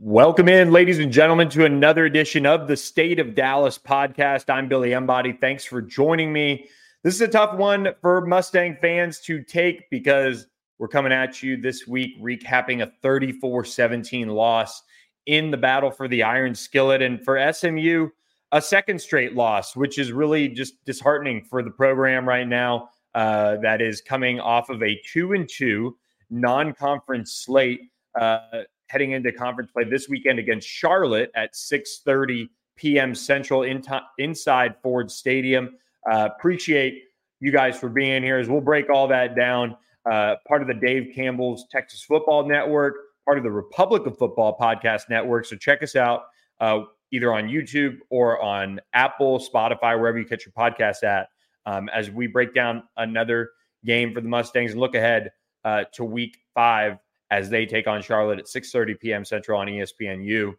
Welcome in, ladies and gentlemen, to another edition of the State of Dallas podcast. I'm Billy Embody. Thanks for joining me. This is a tough one for Mustang fans to take because we're coming at you this week recapping a 34 17 loss in the battle for the Iron Skillet. And for SMU, a second straight loss, which is really just disheartening for the program right now. Uh, that is coming off of a two and two non conference slate. Uh, heading into conference play this weekend against Charlotte at 6:30 p.m. Central in t- inside Ford Stadium. Uh, appreciate you guys for being here. As we'll break all that down. Uh, part of the Dave Campbell's Texas Football Network, part of the Republic of Football Podcast Network. So check us out uh, either on YouTube or on Apple, Spotify, wherever you catch your podcast at. Um, as we break down another game for the Mustangs and look ahead uh, to Week Five as they take on Charlotte at 6:30 p.m. Central on ESPNU.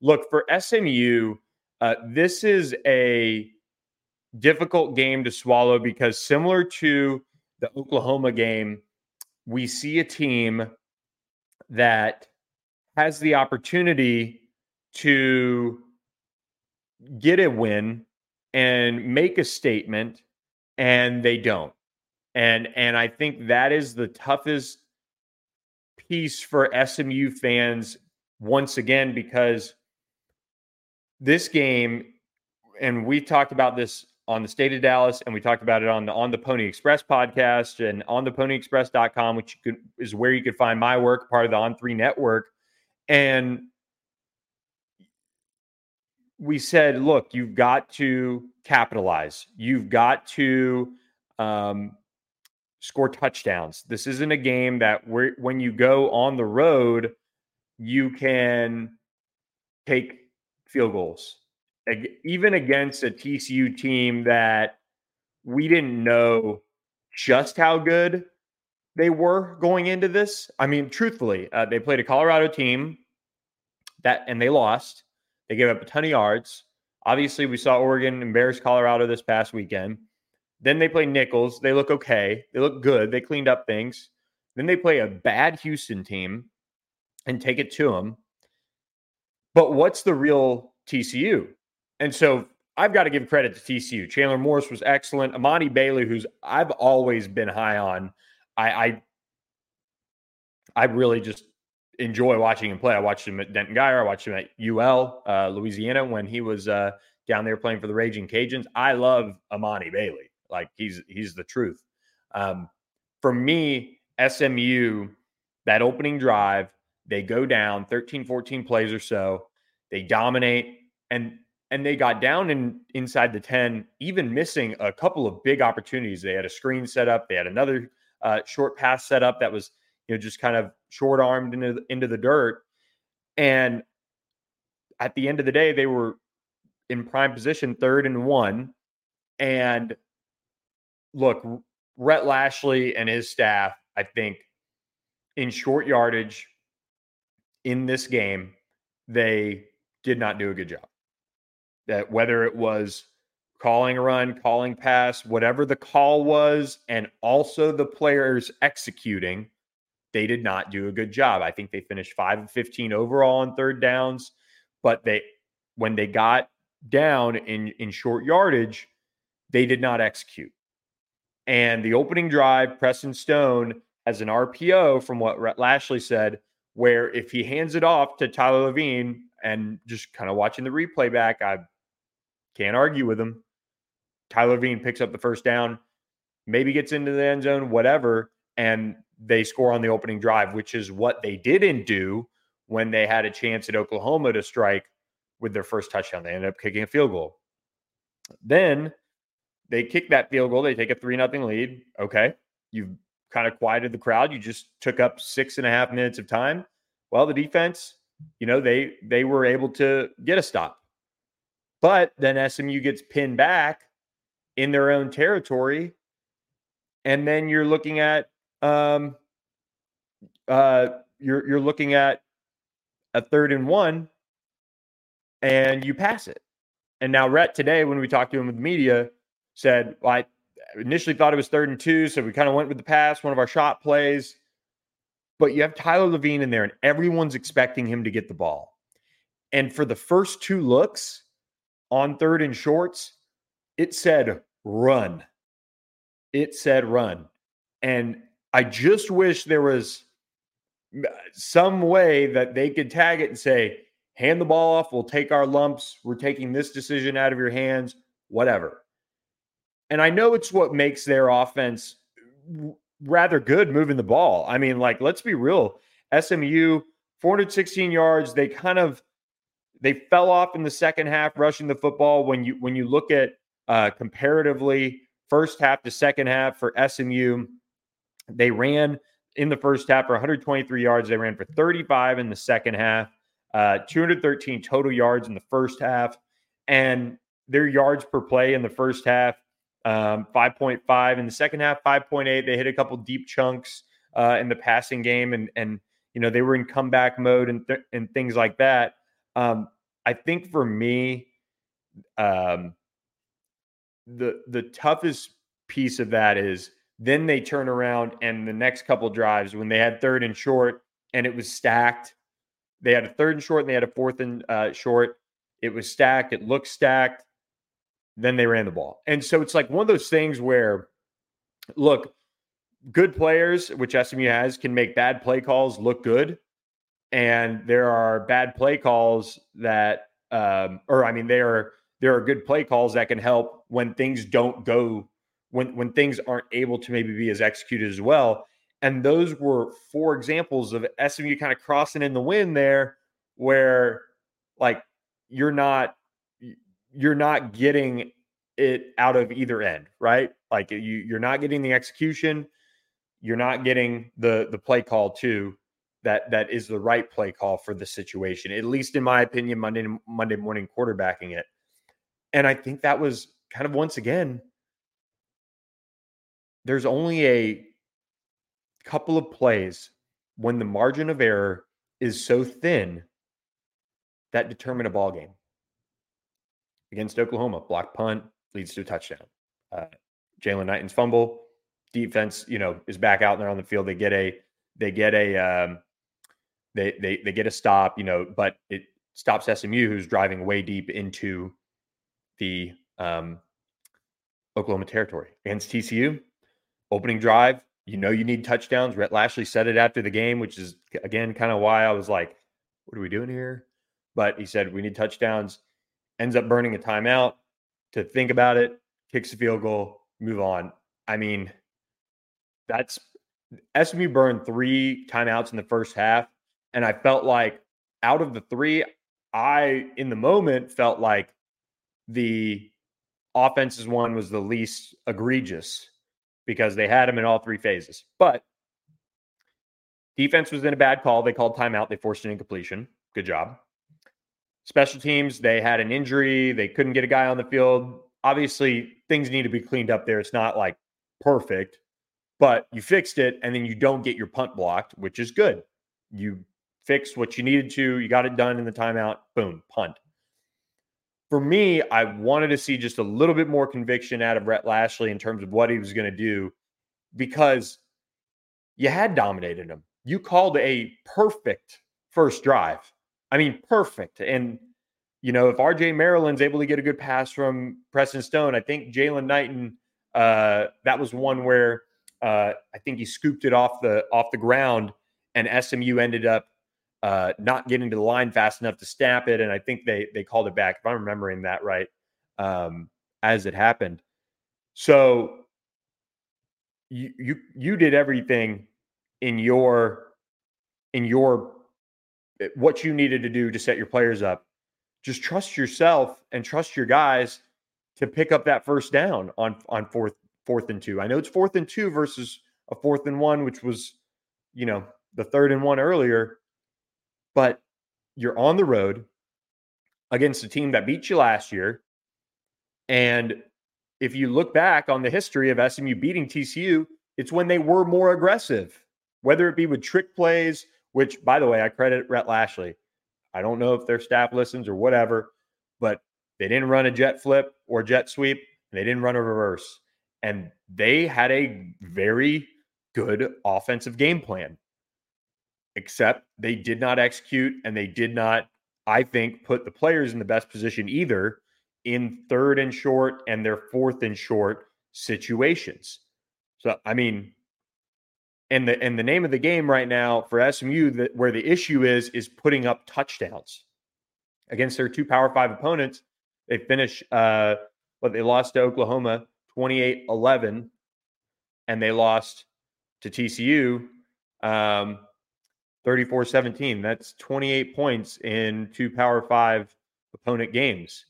Look for SMU. Uh, this is a difficult game to swallow because similar to the Oklahoma game, we see a team that has the opportunity to get a win and make a statement and they don't. And and I think that is the toughest piece for SMU fans once again because this game, and we talked about this on the state of Dallas, and we talked about it on the on the Pony Express podcast and on the ponyexpress.com, which could, is where you could find my work, part of the On Three Network. And we said, look, you've got to capitalize. You've got to um, score touchdowns. This isn't a game that where when you go on the road, you can take field goals. Even against a TCU team that we didn't know just how good they were going into this. I mean, truthfully, uh, they played a Colorado team that and they lost. They gave up a ton of yards. Obviously, we saw Oregon embarrass Colorado this past weekend. Then they play Nicholls. They look okay. They look good. They cleaned up things. Then they play a bad Houston team and take it to them. But what's the real TCU? And so I've got to give credit to TCU. Chandler Morris was excellent. Emani Bailey, who's I've always been high on, I I, I really just enjoy watching him play. I watched him at Denton Guyer. I watched him at UL, uh, Louisiana, when he was uh, down there playing for the Raging Cajuns. I love Emani Bailey. Like he's he's the truth. Um, for me, SMU, that opening drive, they go down 13, 14 plays or so. They dominate and and they got down in inside the 10, even missing a couple of big opportunities. They had a screen set up, they had another uh, short pass set up that was, you know, just kind of short armed into, into the dirt. And at the end of the day, they were in prime position, third and one. And look, Rhett Lashlee and his staff, I think, in short yardage in this game, they did not do a good job. That whether it was calling a run, calling pass, whatever the call was, and also the players executing, they did not do a good job. I think they finished 5 of 15 overall on third downs, but they when they got down in in short yardage, they did not execute. And the opening drive, Preston Stone has an RPO from what Lashlee said, where if he hands it off to Tyler Lavine and just kind of watching the replay back, I can't argue with him. Tyler Lavine picks up the first down, maybe gets into the end zone, whatever, and they score on the opening drive, which is what they didn't do when they had a chance at Oklahoma to strike with their first touchdown. They ended up kicking a field goal. Then they kick that field goal. They take a three nothing lead. Okay, you've kind of quieted the crowd. You just took up six and a half minutes of time. Well, the defense, you know, they they were able to get a stop, but then SMU gets pinned back in their own territory, and then you're looking at um, uh, you're you're looking at a third and one, and you pass it. And now Rhett today, when we talked to him with media, said, well, I initially thought it was third and two, so we kind of went with the pass, one of our shot plays. But you have Tyler Lavine in there, and everyone's expecting him to get the ball. And for the first two looks on third and shorts, it said run. It said run. And I just wish there was some way that they could tag it and say, hand the ball off. We'll take our lumps. We're taking this decision out of your hands, whatever. And I know it's what makes their offense rather good moving the ball. I mean, like, let's be real. SMU, 416 yards. They kind of they fell off in the second half rushing the football. When you when you look at uh, comparatively first half to second half for SMU, they ran in the first half for 123 yards. They ran for 35 in the second half, uh, 213 total yards in the first half, and their yards per play in the first half, um, 5.5 in the second half, 5.8. They hit a couple deep chunks uh, in the passing game, and and you know they were in comeback mode and th- and things like that. Um, I think for me, um, the the toughest piece of that is then they turn around and the next couple drives when they had third and short and it was stacked. They had a third and short and they had a fourth and uh, short. It was stacked. It looked stacked. Then they ran the ball. And so it's like one of those things where, look, good players, which SMU has, can make bad play calls look good. And there are bad play calls that, um, or I mean, there are there are good play calls that can help when things don't go when when things aren't able to maybe be as executed as well. And those were four examples of SMU kind of crossing in the wind there, where like you're not you're not getting it out of either end, right? Like you you're not getting the execution, you're not getting the the play call too that that is the right play call for the situation. At least in my opinion, Monday Monday morning quarterbacking it. And I think that was kind of once again there's only a couple of plays when the margin of error is so thin that determine a ball game. Against Oklahoma, block punt leads to a touchdown. Uh, Jaylan Knighton's fumble, defense, you know, is back out there on the field. They get a, they get a, um, they they they get a stop, you know, but it stops SMU, who's driving way deep into the um, Oklahoma territory against TCU opening drive, you know you need touchdowns. Rhett Lashlee said it after the game, which is again kind of why I was like, what are we doing here? But he said we need touchdowns. Ends up burning a timeout to think about it, kicks a field goal, move on. I mean, that's SMU burned three timeouts in the first half. And I felt like out of the three, I, in the moment, felt like the offense's one was the least egregious because they had him in all three phases. But defense was in a bad call. They called timeout. They forced an incompletion. Good job. Special teams, they had an injury. They couldn't get a guy on the field. Obviously, things need to be cleaned up there. It's not like perfect, but you fixed it and then you don't get your punt blocked, which is good. You fixed what you needed to. You got it done in the timeout. Boom, punt for me, I wanted to see just a little bit more conviction out of Rhett Lashlee in terms of what he was going to do because you had dominated him. You called a perfect first drive. I mean, perfect. And, you know, if RJ Maryland's able to get a good pass from Preston Stone, I think Jaylan Knighton, uh, that was one where uh, I think he scooped it off the off the ground and SMU ended up uh, not getting to the line fast enough to snap it, and I think they they called it back if I'm remembering that right um, as it happened. So you you you did everything in your in your Eh, what you needed to do to set your players up. Just trust yourself and trust your guys to pick up that first down on on fourth fourth and two. I know it's fourth and two versus a fourth and one, which was you know the third and one earlier but you're on the road against a team that beat you last year. And if you look back on the history of SMU beating TCU, it's when they were more aggressive, whether it be with trick plays, which, by the way, I credit Rhett Lashlee. I don't know if their staff listens or whatever, but they didn't run a jet flip or jet sweep. and they didn't run a reverse. And they had a very good offensive game plan except they did not execute and they did not I think, put the players in the best position either in third and short and their fourth and short situations. So, I mean, and the and the name of the game right now for SMU that where the issue is is putting up touchdowns against their two Power Five opponents. They finish uh what they lost to Oklahoma 28-11 and they lost to TCU um 34-17. That's 28 points in two Power 5 opponent games.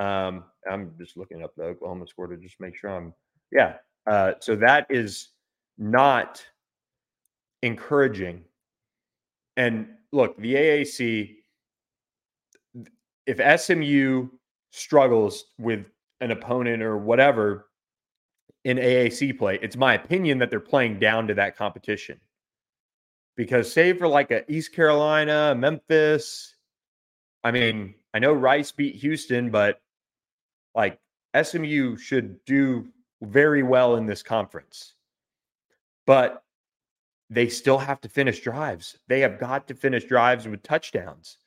Um I'm just looking up the Oklahoma score to just make sure I'm yeah. Uh so that is not encouraging. And look, the AAC, if SMU struggles with an opponent or whatever in AAC play, it's my opinion that they're playing down to that competition. Because save for like a East Carolina, Memphis, I mean, I know Rice beat Houston, but like SMU should do very well in this conference. But they still have to finish drives. They have got to finish drives with touchdowns.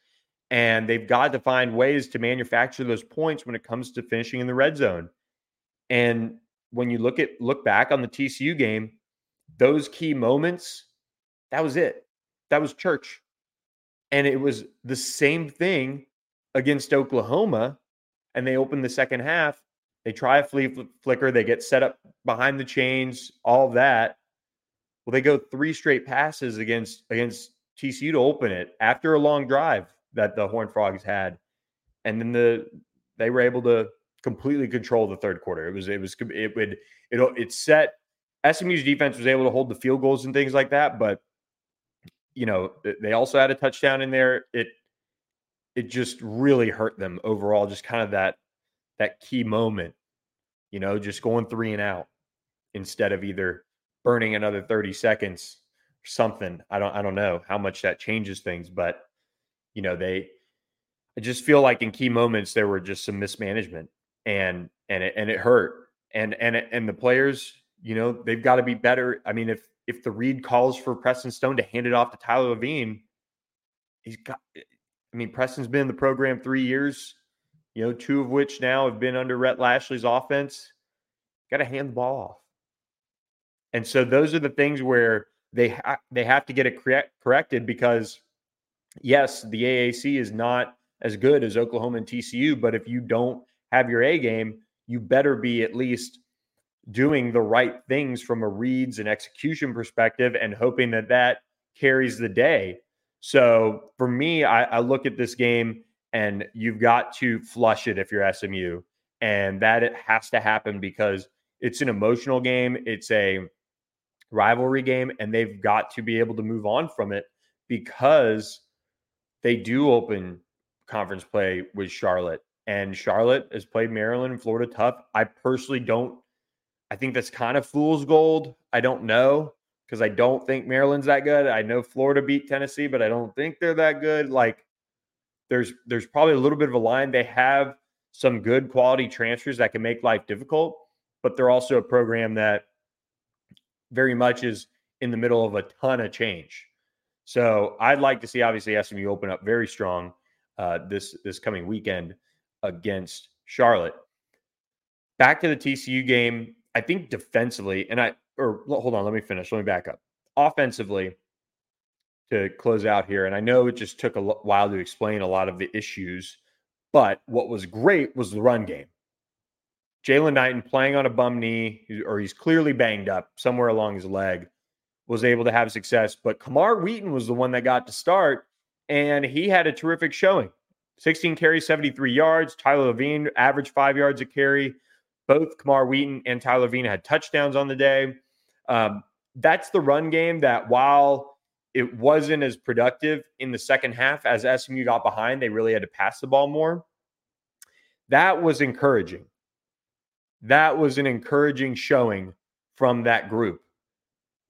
And they've got to find ways to manufacture those points when it comes to finishing in the red zone. And when you look at look back on the TCU game, those key moments, that was it. That was church. And it was the same thing against Oklahoma. And they open the second half. They try a flea flicker. They get set up behind the chains, all that. Well, they go three straight passes against against TCU to open it after a long drive that the Horned Frogs had, and then the they were able to completely control the third quarter. It was it was it would it it set SMU's defense was able to hold the field goals and things like that, but you know they also had a touchdown in there. It it just really hurt them overall. Just kind of that that key moment, you know, just going three and out instead of either burning another 30 seconds or something. I don't I don't know how much that changes things, but you know, they I just feel like in key moments there were just some mismanagement and and it and it hurt. And and and the players, you know, they've got to be better. I mean, if if the read calls for Preston Stone to hand it off to Tyler Lavine, he's got eh, I mean, Preston's been in the program three years, you know, two of which now have been under Rhett Lashlee's offense. Got to hand the ball off. And so those are the things where they ha- they have to get it correct- corrected because yes, the AAC is not as good as Oklahoma and TCU, but if you don't have your A game, you better be at least doing the right things from a reads and execution perspective and hoping that that carries the day. So for me, I, I look at this game and you've got to flush it if you're SMU. And that it has to happen because it's an emotional game. It's a rivalry game and they've got to be able to move on from it because they do open conference play with Charlotte and Charlotte has played Maryland and Florida tough. I personally don't I think that's kind of fool's gold. I don't know because I don't think Maryland's that good. I know Florida beat Tennessee, but I don't think they're that good. Like there's there's probably a little bit of a line. They have some good quality transfers that can make life difficult, but they're also a program that very much is in the middle of a ton of change. So I'd like to see obviously SMU open up very strong uh, this this coming weekend against Charlotte. Back to the TCU game, I think defensively, and I or hold on, let me finish. Let me back up. Offensively, to close out here, and I know it just took a while to explain a lot of the issues, but what was great was the run game. Jaylan Knighton playing on a bum knee, or he's clearly banged up somewhere along his leg, was able to have success. But Camar Wheaton was the one that got to start, and he had a terrific showing 16 carries, 73 yards. Tyler Lavine averaged five yards a carry. Both Camar Wheaton and Tyler Lavine had touchdowns on the day. Um, that's the run game that while it wasn't as productive in the second half as SMU got behind, they really had to pass the ball more. That was encouraging that was an encouraging showing from that group.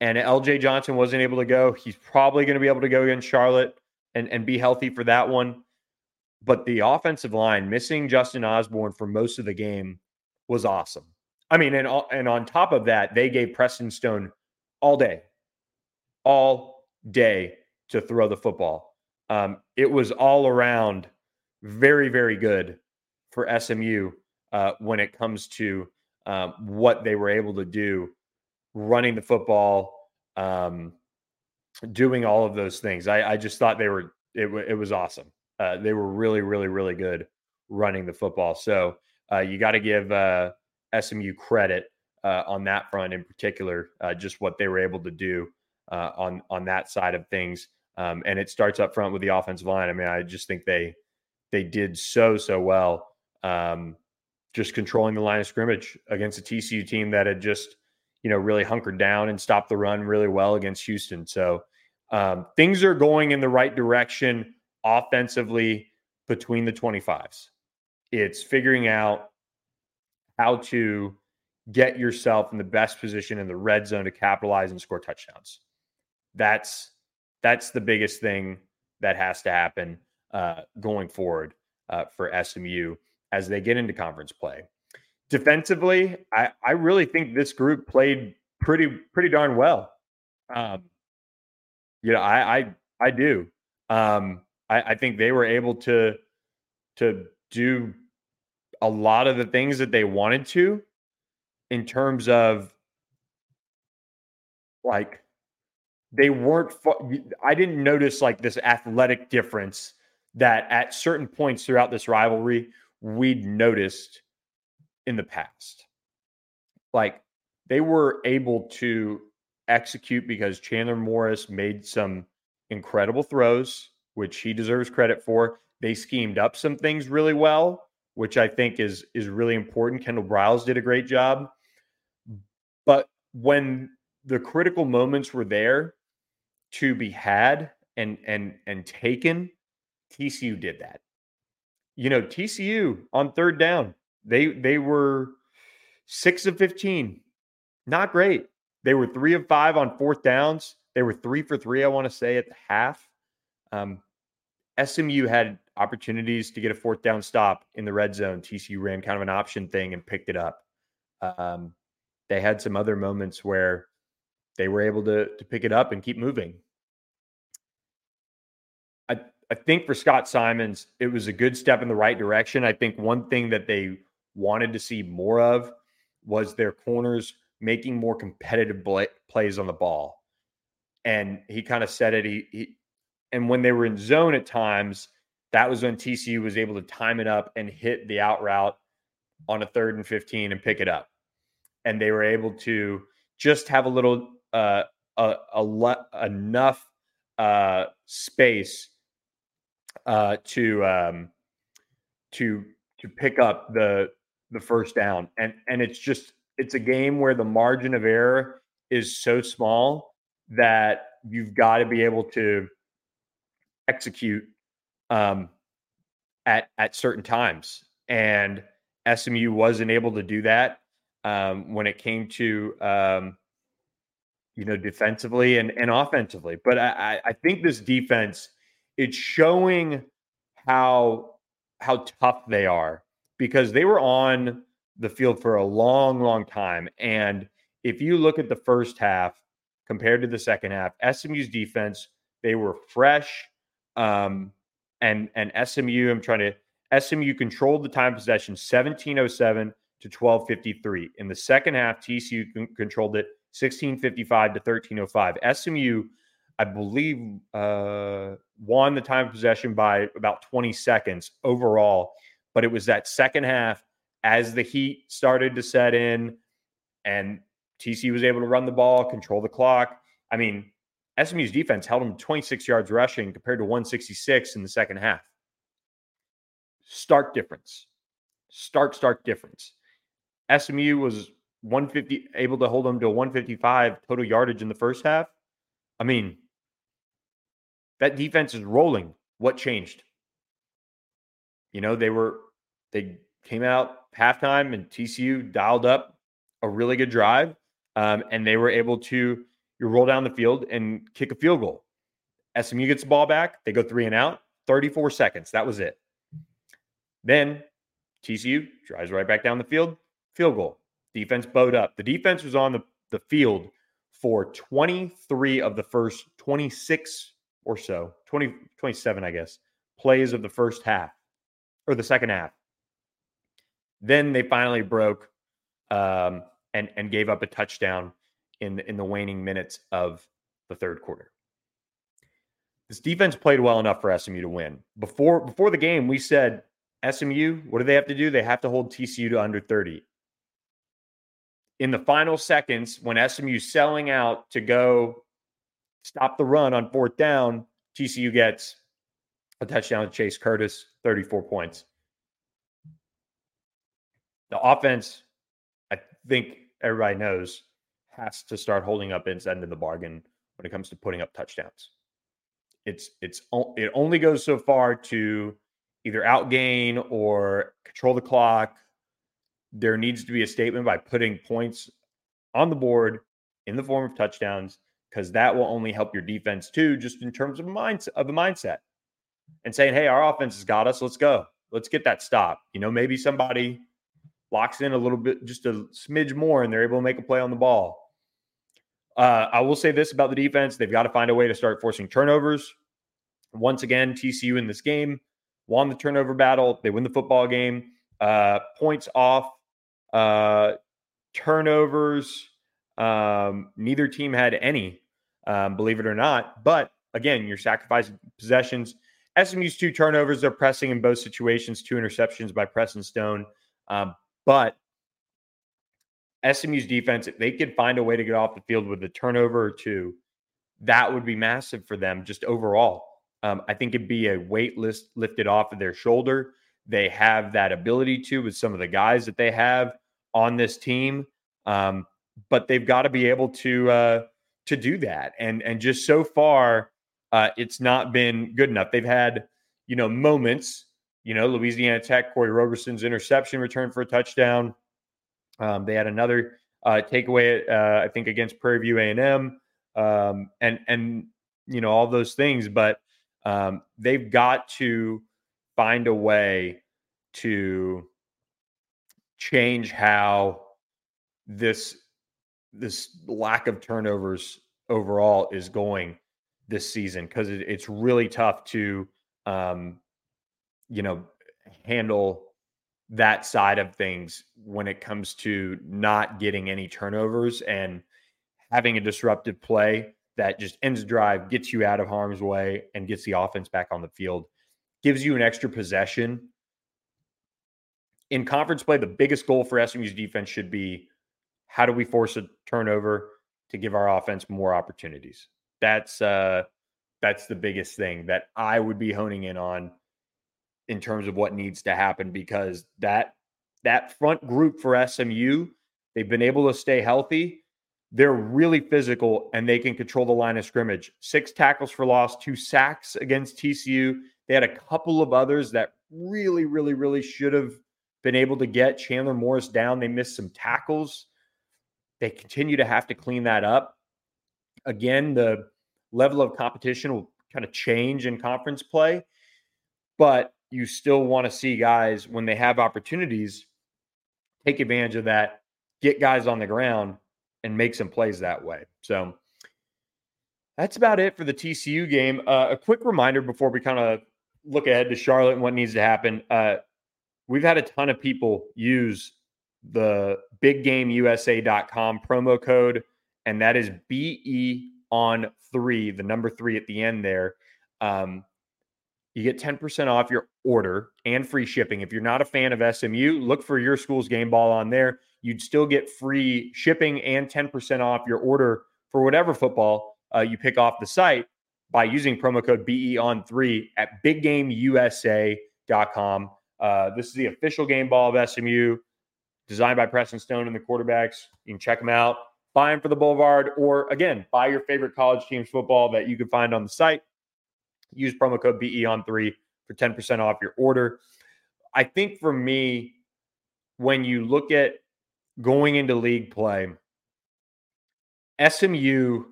And LJ Johnson wasn't able to go. He's probably going to be able to go against Charlotte and, and be healthy for that one. But the offensive line, missing Justin Osborne for most of the game, was awesome. I mean, and, and on top of that, they gave Preston Stone all day, all day to throw the football. Um, it was all around very, very good for SMU uh, when it comes to um, what they were able to do running the football, um, doing all of those things. I, I just thought they were, it, it was awesome. Uh, they were really, really, really good running the football. So uh, you got to give uh, SMU credit uh, on that front in particular, uh, just what they were able to do on on that side of things. Um, and it starts up front with the offensive line. I mean, I just think they they did so so well, um, just controlling the line of scrimmage against a TCU team that had just you know really hunkered down and stopped the run really well against Houston. So um, things are going in the right direction offensively between the 25s. It's figuring out how to get yourself in the best position in the red zone to capitalize and score touchdowns. That's that's the biggest thing that has to happen uh, going forward uh, for SMU as they get into conference play. Defensively, I, I really think this group played pretty pretty darn well. Um, you know, I I, I do. Um, I, I think they were able to to do a lot of the things that they wanted to in terms of like they weren't i didn't notice like this athletic difference that at certain points throughout this rivalry we'd noticed in the past. Like they were able to execute because chandler morris made some incredible throws which he deserves credit for. They schemed up some things really well which i think is is really important. Kendal briles did a great job. But when the critical moments were there to be had and and and taken, TCU did that. You know, TCU on third down, they they were six of 15. Not great. They were three of five on fourth downs. They were three for three, I want to say, at the half. Um, SMU had opportunities to get a fourth down stop in the red zone. TCU ran kind of an option thing and picked it up. Um, they had some other moments where they were able to to pick it up and keep moving. I think for Scott Symons, it was a good step in the right direction. I think one thing that they wanted to see more of was their corners making more competitive plays on the ball. And he kind of said it. He, he and when they were in zone at times, that was when TCU was able to time it up and hit the out route on a third and 15 and pick it up and they were able to just have a little uh, a, a le- enough uh, space uh, to um, to to pick up the the first down, and and it's just it's a game where the margin of error is so small that you've got to be able to execute um, at at certain times, and SMU wasn't able to do that um, when it came to um, you know defensively and, and offensively. But I, I think this defense it's showing how how tough they are because they were on the field for a long, long time. And if you look at the first half compared to the second half, SMU's defense they were fresh. Um, and and SMU, I'm trying to SMU controlled the time possession 1707 to 1253. In the second half, TCU controlled it 1655 to 1305. SMU, I believe, uh, won the time of possession by about 20 seconds overall, but it was that second half as the heat started to set in and TC was able to run the ball, control the clock. I mean, SMU's defense held them 26 yards rushing compared to 166 in the second half. Stark difference. Stark, stark difference. SMU was 150 able to hold them to a 155 total yardage in the first half. I mean, that defense is rolling. What changed? You know, they were they came out halftime and TCU dialed up a really good drive, um, and they were able to you roll down the field and kick a field goal. SMU gets the ball back. They go three and out. 34 seconds. That was it. Then TCU drives right back down the field, field goal. Defense bowed up. The defense was on the, the field for 23 of the first 26 or so, 20, 27, I guess, plays of the first half. or the second half. Then they finally broke um, and and gave up a touchdown in in the waning minutes of the third quarter. This defense played well enough for SMU to win. Before before the game, we said SMU, what do they have to do? They have to hold TCU to under 30. In the final seconds, when SMU's selling out to go stop the run on fourth down, TCU gets a touchdown to Chase Curtis, 34 points. The offense, I think everybody knows, has to start holding up its end of the bargain when it comes to putting up touchdowns. It's it's it only goes so far to either outgain or control the clock. There needs to be a statement by putting points on the board in the form of touchdowns because that will only help your defense too, just in terms of mindset of the mindset and saying, "Hey, our offense has got us. Let's go. Let's get that stop." You know, maybe somebody locks in a little bit, just a smidge more, and they're able to make a play on the ball. Uh, I will say this about the defense: they've got to find a way to start forcing turnovers. Once again, TCU in this game won the turnover battle. They win the football game. Uh, points off, uh, turnovers. Um, neither team had any, um, believe it or not. But again, you're sacrificing possessions. SMU's two turnovers. They're pressing in both situations. Two interceptions by Preston Stone. Um, but SMU's defense, if they could find a way to get off the field with a turnover or two, that would be massive for them just overall. Um, I think it'd be a weight list lifted off of their shoulder. They have that ability to with some of the guys that they have on this team, um, but they've got to be able to uh, to do that. And and just so far, uh, it's not been good enough. They've had you know moments. You know, Louisiana Tech, Corey Roberson's interception return for a touchdown. Um, they had another uh, takeaway, uh, I think, against Prairie View A and M, um, and and you know all those things. But um, they've got to find a way to change how this this lack of turnovers overall is going this season because it, it's really tough to um, you know handle that side of things when it comes to not getting any turnovers and having a disruptive play that just ends the drive, gets you out of harm's way, and gets the offense back on the field. Gives you an extra possession. In conference play, the biggest goal for SMU's defense should be how do we force a turnover to give our offense more opportunities? That's uh that's the biggest thing that I would be honing in on in terms of what needs to happen because that that front group for SMU, they've been able to stay healthy they're really physical and they can control the line of scrimmage. Six tackles for loss, two sacks against TCU. They had a couple of others that really, really, really should have been able to get Chandler Morris down. They missed some tackles. They continue to have to clean that up. Again, the level of competition will kind of change in conference play, but you still want to see guys when they have opportunities take advantage of that, get guys on the ground and make some plays that way. So that's about it for the TCU game. Uh, a quick reminder before we kind of look ahead to Charlotte and what needs to happen. Uh, we've had a ton of people use the biggameusa.com promo code, and that is BE on three, the number three at the end there. Um, you get 10% off your order and free shipping. If you're not a fan of SMU, look for your school's game ball on there you'd still get free shipping and 10% off your order for whatever football uh, you pick off the site by using promo code BE on 3 at biggameusa.com. Uh, this is the official game ball of SMU, designed by Preston Stone and the quarterbacks. You can check them out, buy them for the Boulevard, or again, buy your favorite college team's football that you can find on the site. Use promo code BE on 3 for 10% off your order. I think for me, when you look at going into league play, SMU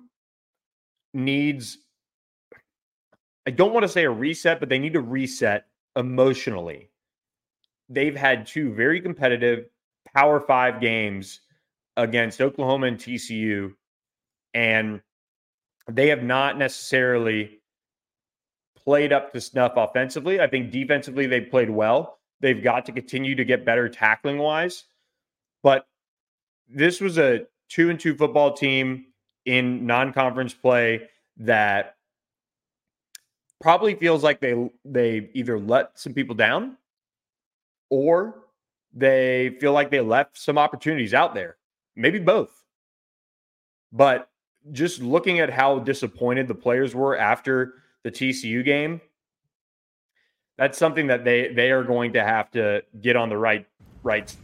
needs, I don't want to say a reset, but they need to reset emotionally. They've had two very competitive Power Five games against Oklahoma and TCU, and they have not necessarily played up to snuff offensively. I think defensively they played well, They've got to continue to get better tackling wise. But this was a two and two football team in non conference play that probably feels like they they either let some people down or they feel like they left some opportunities out there. Maybe both. But just looking at how disappointed the players were after the TCU game, that's something that they they are going to have to get on the right right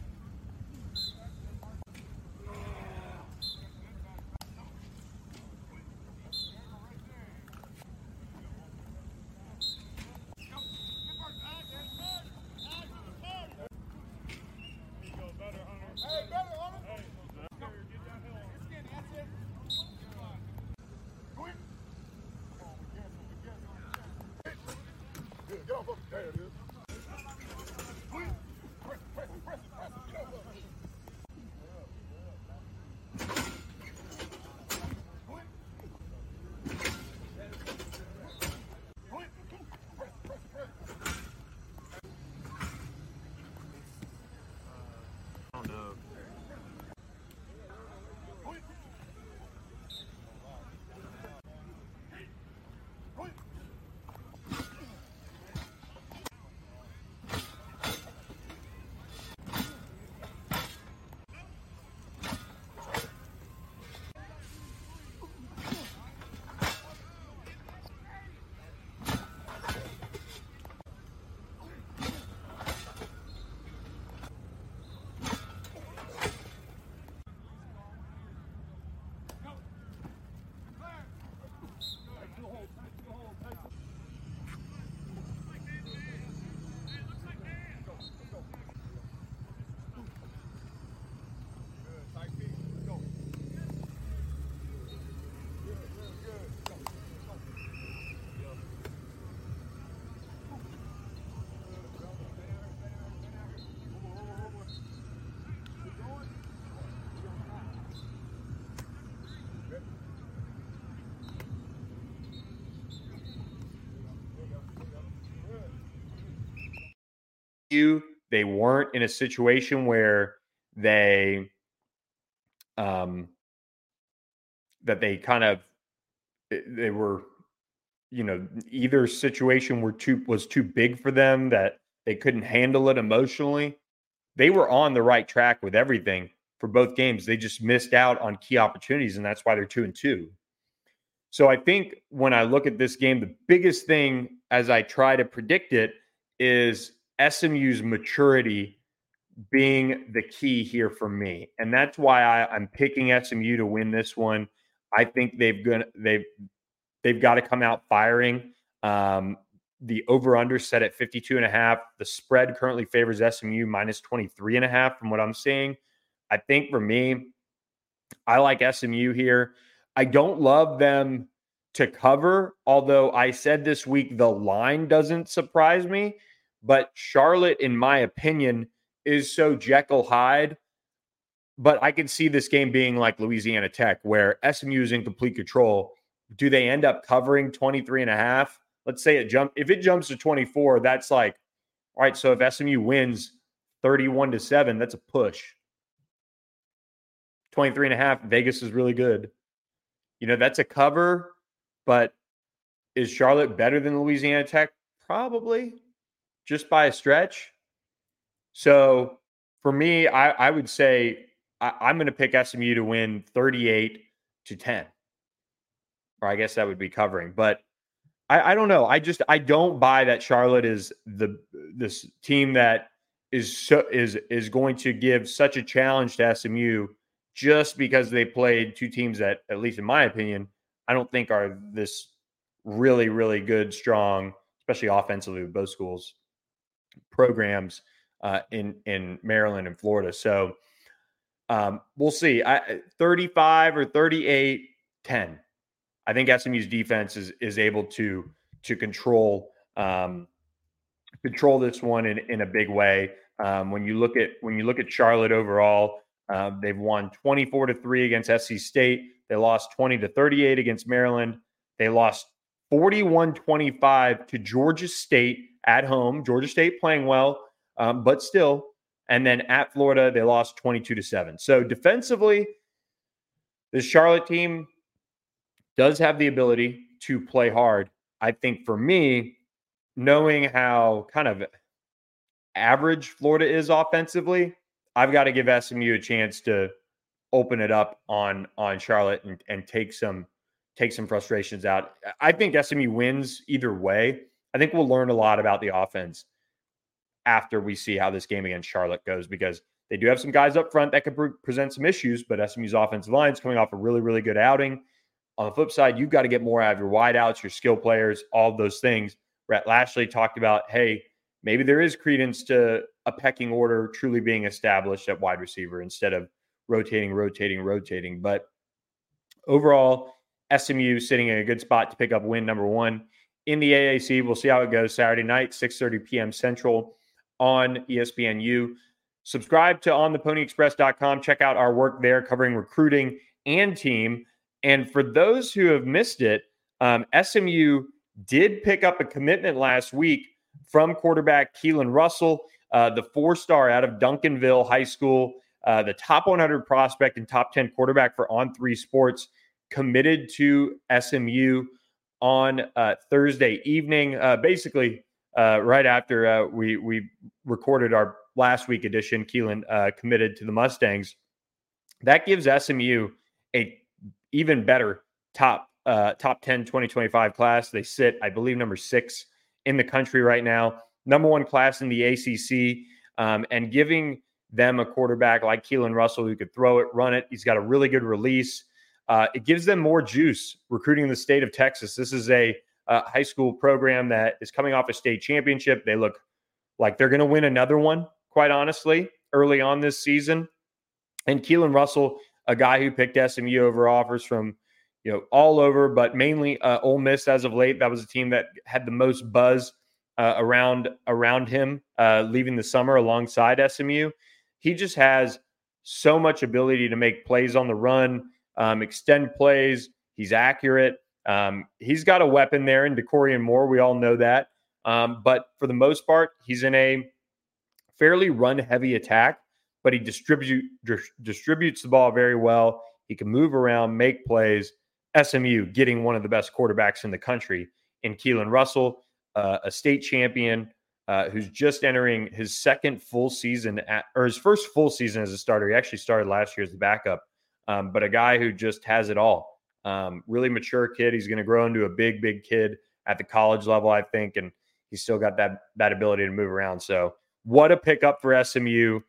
you. They weren't in a situation where they um that they kind of eh, they were you know either situation were too was too big for them that they couldn't handle it emotionally they were on the right track with everything for both games they just missed out on key opportunities and that's why they're 2 and 2 so i think when i look at this game the biggest thing as i try to predict it is SMU's maturity being the key here for me. And that's why I, I'm picking SMU to win this one. I think they've gonna they've they've got to come out firing. Um, the over under set at 52 and a half. The spread currently favors SMU minus 23 and a half from what I'm seeing. I think for me, I like SMU here. I don't love them to cover, although I said this week the line doesn't surprise me. But Charlotte, in my opinion, is so Jekyll Hyde. But I can see this game being like Louisiana Tech, where SMU is in complete control. Do they end up covering 23 and a half? Let's say it jump if it jumps to 24, that's like, all right, so if SMU wins 31 to 7, that's a push. 23 and a half, Vegas is really good. You know, that's a cover, but is Charlotte better than Louisiana Tech? Probably just by a stretch. So for me, I, I would say I, am going to pick SMU to win 38 to 10. Or I guess that would be covering. But I, I don't know. I just I don't buy that Charlotte is the this team that is so is is going to give such a challenge to SMU just because they played two teams that, at least in my opinion, I don't think are this really, really good, strong, especially offensively with both schools programs uh, in in Maryland and Florida. So um, we'll see. I, 35 or 38, 10. I think SMU's defense is is able to to control um, control this one in, in a big way. Um, when you look at when you look at Charlotte overall, uh, they've won 24 to three against SC State. They lost 20 to 38 against Maryland. They lost 41 25 to Georgia State at home. Georgia State playing well. um, but still. And then at Florida, they lost 22 to 7. So defensively, the Charlotte team does have the ability to play hard. I think for me, knowing how kind of average Florida is offensively, I've got to give SMU a chance to open it up on on Charlotte and, and take some take some frustrations out. I think SMU wins either way. I think we'll learn a lot about the offense after we see how this game against Charlotte goes because they do have some guys up front that could pre- present some issues, but SMU's offensive line is coming off a really, really good outing. On the flip side, you've got to get more out of your wideouts, your skill players, all those things. Rhett Lashlee talked about, hey, maybe there is credence to a pecking order truly being established at wide receiver instead of rotating, rotating, rotating. But overall, SMU sitting in a good spot to pick up win number one in the AAC. We'll see how it goes Saturday night, 6:30 p.m. Central on ESPNU. Subscribe to ontheponyexpress.com. Check out our work there covering recruiting and team. And for those who have missed it, um, SMU did pick up a commitment last week from quarterback Keelon Russell, uh, the four star out of Duncanville High School, uh, the top 100 prospect and top 10 quarterback for On Three Sports, committed to SMU on uh, Thursday evening. Uh, basically, uh, right after uh, we we recorded our last week edition, Keelon uh, committed to the Mustangs. That gives SMU a even better top uh, top 10 2025 class. They sit, I believe, number six in the country right now, number one class in the ACC, um, and giving them a quarterback like Keelon Russell who could throw it, run it. He's got a really good release. Uh, it gives them more juice recruiting the state of Texas. This is a uh, high school program that is coming off a state championship. They look like they're going to win another one, quite honestly, early on this season. And Keelon Russell, a guy who picked SMU over offers from you know all over, but mainly uh, Ole Miss as of late. That was a team that had the most buzz uh, around around him uh, leaving the summer alongside SMU. He just has so much ability to make plays on the run, um, extend plays. He's accurate. Um, he's got a weapon there in Dakorien Moore. We all know that. Um, but for the most part, he's in a fairly run heavy attack, but he distribute, distributes the ball very well. He can move around, make plays. SMU getting one of the best quarterbacks in the country in Keelon Russell, uh, a state champion uh, who's just entering his second full season at, or his first full season as a starter. He actually started last year as the backup, um, but a guy who just has it all. Um, really mature kid. He's going to grow into a big, big kid at the college level, I think, and he's still got that that ability to move around. So, what a pickup for SMU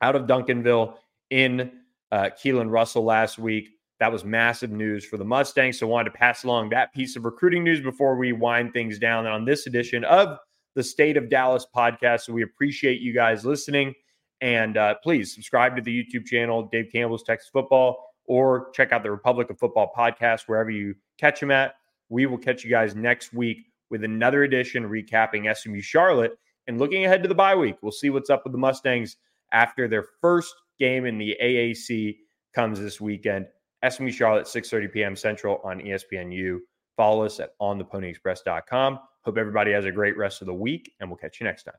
out of Duncanville in uh, Keelon Russell last week. That was massive news for the Mustangs. So, wanted to pass along that piece of recruiting news before we wind things down on this edition of the State of Dallas podcast. So, we appreciate you guys listening. And uh, please subscribe to the YouTube channel, Dave Campbell's Texas Football or check out the Republic of Football podcast wherever you catch them at. We will catch you guys next week with another edition recapping SMU Charlotte and looking ahead to the bye week. We'll see what's up with the Mustangs after their first game in the AAC comes this weekend. SMU Charlotte, 6:30 p.m. Central on ESPNU. Follow us at ontheponyexpress.com. Hope everybody has a great rest of the week, and we'll catch you next time.